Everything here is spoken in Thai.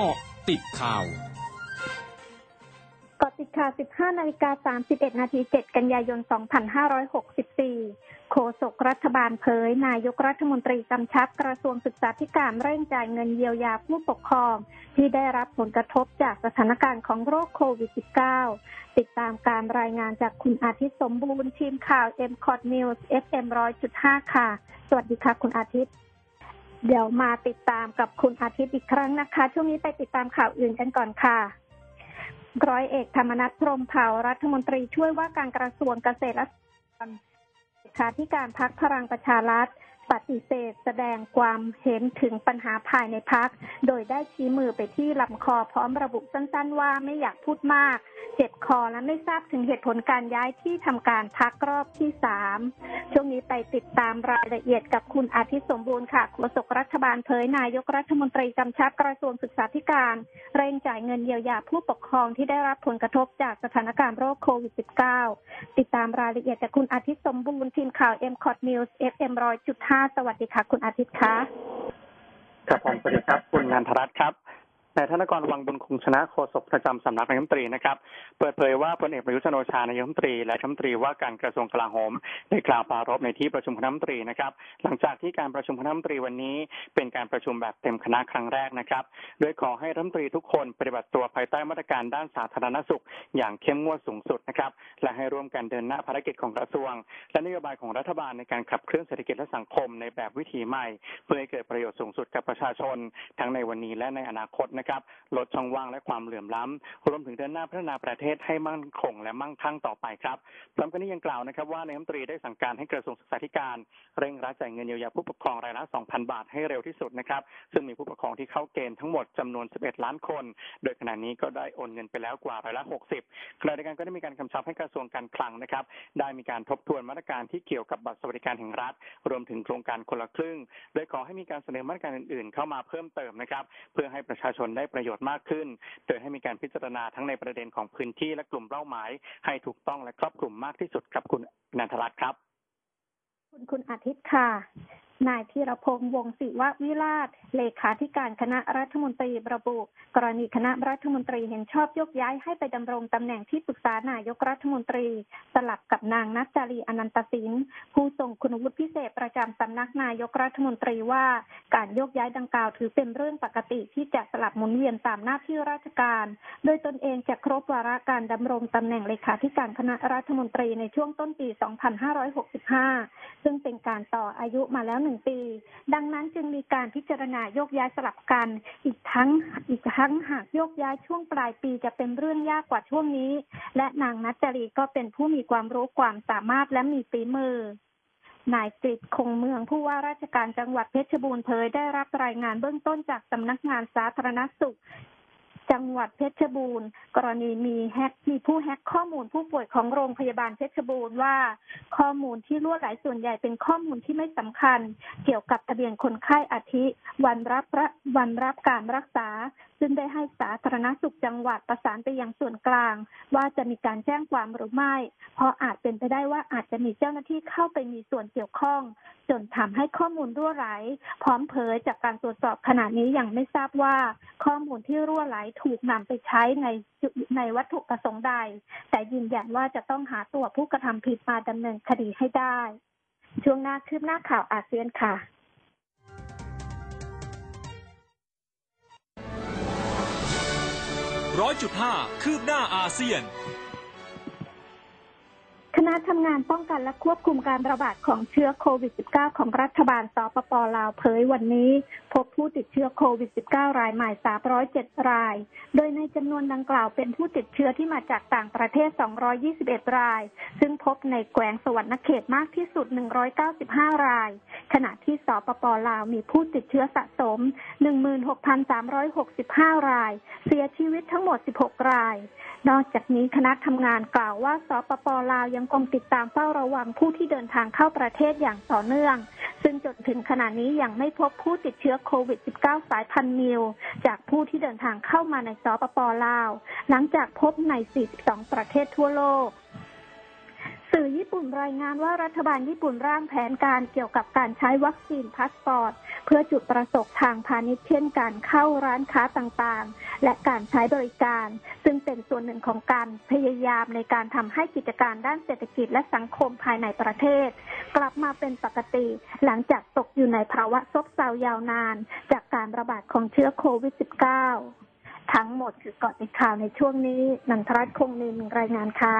กาะติดข่าวกาะติดข่าว 15 นาฬิกา 31 นาที 7 กันยายน 2564 โฆษกรัฐบาลเผย นายกรัฐมนตรีกำชับกระทรวงศึกษาธิการเร่งจ่ายเงินเยียวยาผู้ปกครอง ที่ได้รับผลกระทบจากสถานการณ์ของโรคโควิด -19 ติดตามการรายงานจากคุณอาทิตย์สมบูรณ์ทีมข่าว m c o t News FM 100.5 ค่ะ สวัสดีค่ะ คุณอาทิตย์ เดี๋ยวมาติดตามกับคุณอาทิตย์อีกครั้งนะคะ ช่วงนี้ไปติดตามข่าวอื่นกันก่อนค่ะ ร้อยเอกธรรมนัฐพรมเผ่ารัฐมนตรีช่วยว่าการกระทรวงเกษตรและเลขาธิการพักพลังประชารัฐ ปฏิเสธแสดงความเห็นถึงปัญหาภายในพัก โดยได้ชี้มือไปที่ลำคอพร้อมระบุสั้นๆ ว่าไม่อยากพูดมาก เจ็บคอและไม่ทราบถึงเหตุผลการย้ายที่ทำการพักรอบที่สามช่วงนี้ไปติดตามรายละเอียดกับคุณอาทิตย์สมบูรณ์ค่ะโฆษกรัฐบาลเผยนายกรัฐมนตรีกำชับกระทรวงศึกษาธิการ เร่งจ่ายเงินเยียวยาผู้ปกครองที่ได้รับผลกระทบจากสถานการณ์โรคโควิด -19 ติดตามรายละเอียดจากคุณอาทิตย์สมบูรณ์ทีมข่าว m c o t News FM 100.5สวัสดีค่ะ คุณอาทิตย์คะครับผมสวัสดีครับ คุณงานธรัตครับ นายธนกรวังบุญคงชนะโฆษกประจำสำนักนายกรัฐมนตรีนะครับ เปิดเผยว่าพลเอกประยุทธ์จันโอชานายกรัฐมนตรี และรัฐมนตรีว่าการกระทรวงกลาโหมได้กล่าวปรารภในที่ประชุมคณะรัฐมนตรีนะครับ หลังจากที่การประชุมคณะรัฐมนตรีวันนี้ เป็นการประชุมแบบเต็มคณะครั้งแรกนะครับ โดยขอให้รัฐมนตรีทุกคนปฏิบัติตัวภายใต้มาตรการด้านสาธารณสุข อย่างเข้มงวดสูงสุดนะครับ และให้ร่วมกันเดินหน้าภารกิจของกระทรวง และนโยบายของรัฐบาลในการขับเคลื่อนเศรษฐกิจและสังคมในแบบวิถีใหม่ เพื่อให้เกิดประโยชน์สูงสุดกับประชาชน ทั้งในวันนี้และในอนาคตนะครับลดช่องว่างและความเหลื่อมล้ำรวมถึงเดินหน้าพัฒนาประเทศให้มั่นคงและมั่งคั่งต่อไปครับพร้อมกันนี้ยังกล่าวนะครับ ว่านายรัฐมนตรีได้สั่งการให้กระทรวงศึกษาธิการเร่งรัดจ่ายเงินเยียวยาผู้ปกครองรายละ 2,000 บาทให้เร็วที่สุดนะครับซึ่งมีผู้ปกครองที่เข้าเกณฑ์ทั้งหมดจำนวน 11 ล้านคน โดยขณะนี้ก็ได้โอนเงินไปแล้วกว่ารายละ 60ขณะเดียวกันก็ได้มีการกำชับให้กระทรวงการคลังนะครับ ได้มีการทบทวนมาตรการที่เกี่ยวกับบัตรสวัสดิการแห่งรัฐ รวมถึงโครงการคนละครึ่ง โดยขอให้มีการเสนอมาตรการอื่นๆ เข้ามาเพิ่มเติมนะครับ เพื่อให้ประชาชนได้ประโยชน์มากขึ้น โดยให้มีการพิจารณาทั้งในประเด็นของพื้นที่และกลุ่มเป้าหมาย ให้ถูกต้องและครอบคลุมมากที่สุดกับคุณนันทรัตน์ครับ คุณคุณอาทิตย์ค่ะ นายธีรพงษ์วงศิววิราช เลขาธิการคณะรัฐมนตรีระบุกรณีคณะรัฐมนตรีเห็นชอบยกย้ายให้ไปดำรงตำแหน่งที่ปรึกษานายกรัฐมนตรี สลับกับนางนัจจารีอนันตสินผู้ทรงคุณวุฒิพิเศษประจำสำนักนายกรัฐมนตรีว่า การยกย้ายดังกล่าวถือเป็นเรื่องปกติที่จะสลับหมุนเวียนตามหน้าที่ราชการ โดยตนเองจะครบวาระการดำรงตำแหน่งเลขาธิการคณะรัฐมนตรีในช่วงต้นปี 2565 ซึ่งเป็นการต่ออายุมาแล้วหนึ่งปี ดังนั้นจึงมีการพิจารณาโยกย้ายสลับกัน อีกทั้งอีกทั้งหากโยกย้ายช่วงปลายปีจะเป็นเรื่องยากกว่าช่วงนี้ และนางนัจจรีก็เป็นผู้มีความรู้ความสามารถและมีฝีมือนายกฤษคงเมืองผู้ว่าราชการจังหวัดเพชรบูรณ์เผยได้รับรายงานเบื้องต้นจากสำนักงานสาธารณสุข จังหวัดเพชรบูรณ์ กรณีมีแฮกมีผู้แฮกข้อมูลผู้ป่วยของโรงพยาบาลเพชรบูรณ์ว่า ข้อมูลที่ล่วไหลส่วนใหญ่เป็นข้อมูลที่ไม่สำคัญ เกี่ยวกับทะเบียนคนไข้อาทิ วันรับวันรับการรักษา ซึ่งได้ให้สาธารณสุขจังหวัดประสานไปยังส่วนกลาง ว่าจะมีการแจ้งความหรือไม่ เพราะอาจเป็นไปได้ว่าอาจจะมีเจ้าหน้าที่เข้าไปมีส่วนเกี่ยวข้อง จนทำให้ข้อมูลรั่วไหล พร้อมเผยจากการตรวจสอบขณะนี้ยังไม่ทราบว่า ข้อมูลที่รั่วไหลถูกนำไปใช้ในในวัตถุประสงค์ใด แต่ยืนยันว่าจะต้องหาตัวผู้กระทำผิดมาดำเนินคดีให้ได้ ช่วงหน้าคืบหน้าข่าวอาเซียนค่ะร้อยจุดห้าคืบหน้าอาเซียน ณะทำงานป้องกันและควบคุมการระบาดของเชื้อโควิด -19 ของรัฐบาลสปปลาวเผยวันนี้ พบผู้ติดเชื้อโควิด -19 รายใหม่ 307 ราย โดยในจำนวนดังกล่าวเป็นผู้ติดเชื้อที่มาจากต่างประเทศ 221 ราย ซึ่งพบในแขวงสวรรณเขตมากที่สุด 195 ราย ขณะที่สปปลาวมีผู้ติดเชื้อสะสม 16,365 ราย เสียชีวิตทั้งหมด 16 ราย นอกจากนี้คณะทำงานกล่าวว่าสปปลาวยังคงติดตามเฝ้าระวังผู้ที่เดินทางเข้าประเทศอย่างต่อเนื่อง ซึ่งจนถึงขณะนี้ยังไม่พบผู้ติดเชื้อโควิด -19 สายพันธุ์มิวจากผู้ที่เดินทางเข้ามาในสปปลาว หลังจากพบใน 42 ประเทศทั่วโลก สื่อญี่ปุ่นรายงานว่ารัฐบาลญี่ปุ่นร่างแผนการเกี่ยวกับการใช้วัคซีนพาสปอร์ต เพื่อจุดประสงค์ทางพาณิชย์เช่นการเข้าร้านค้าต่างๆ และการใช้บริการ ซึ่งเป็นส่วนหนึ่งของการพยายามในการทำให้กิจการด้านเศรษฐกิจและสังคมภายในประเทศ กลับมาเป็นปกติหลังจากตกอยู่ในภาวะซบเซายาวนาน จากการระบาดของเชื้อโควิด -19 ทั้งหมดคือเกาะติดข่าวในช่วงนี้นันทรัตน์คงนินรายงานค่ะ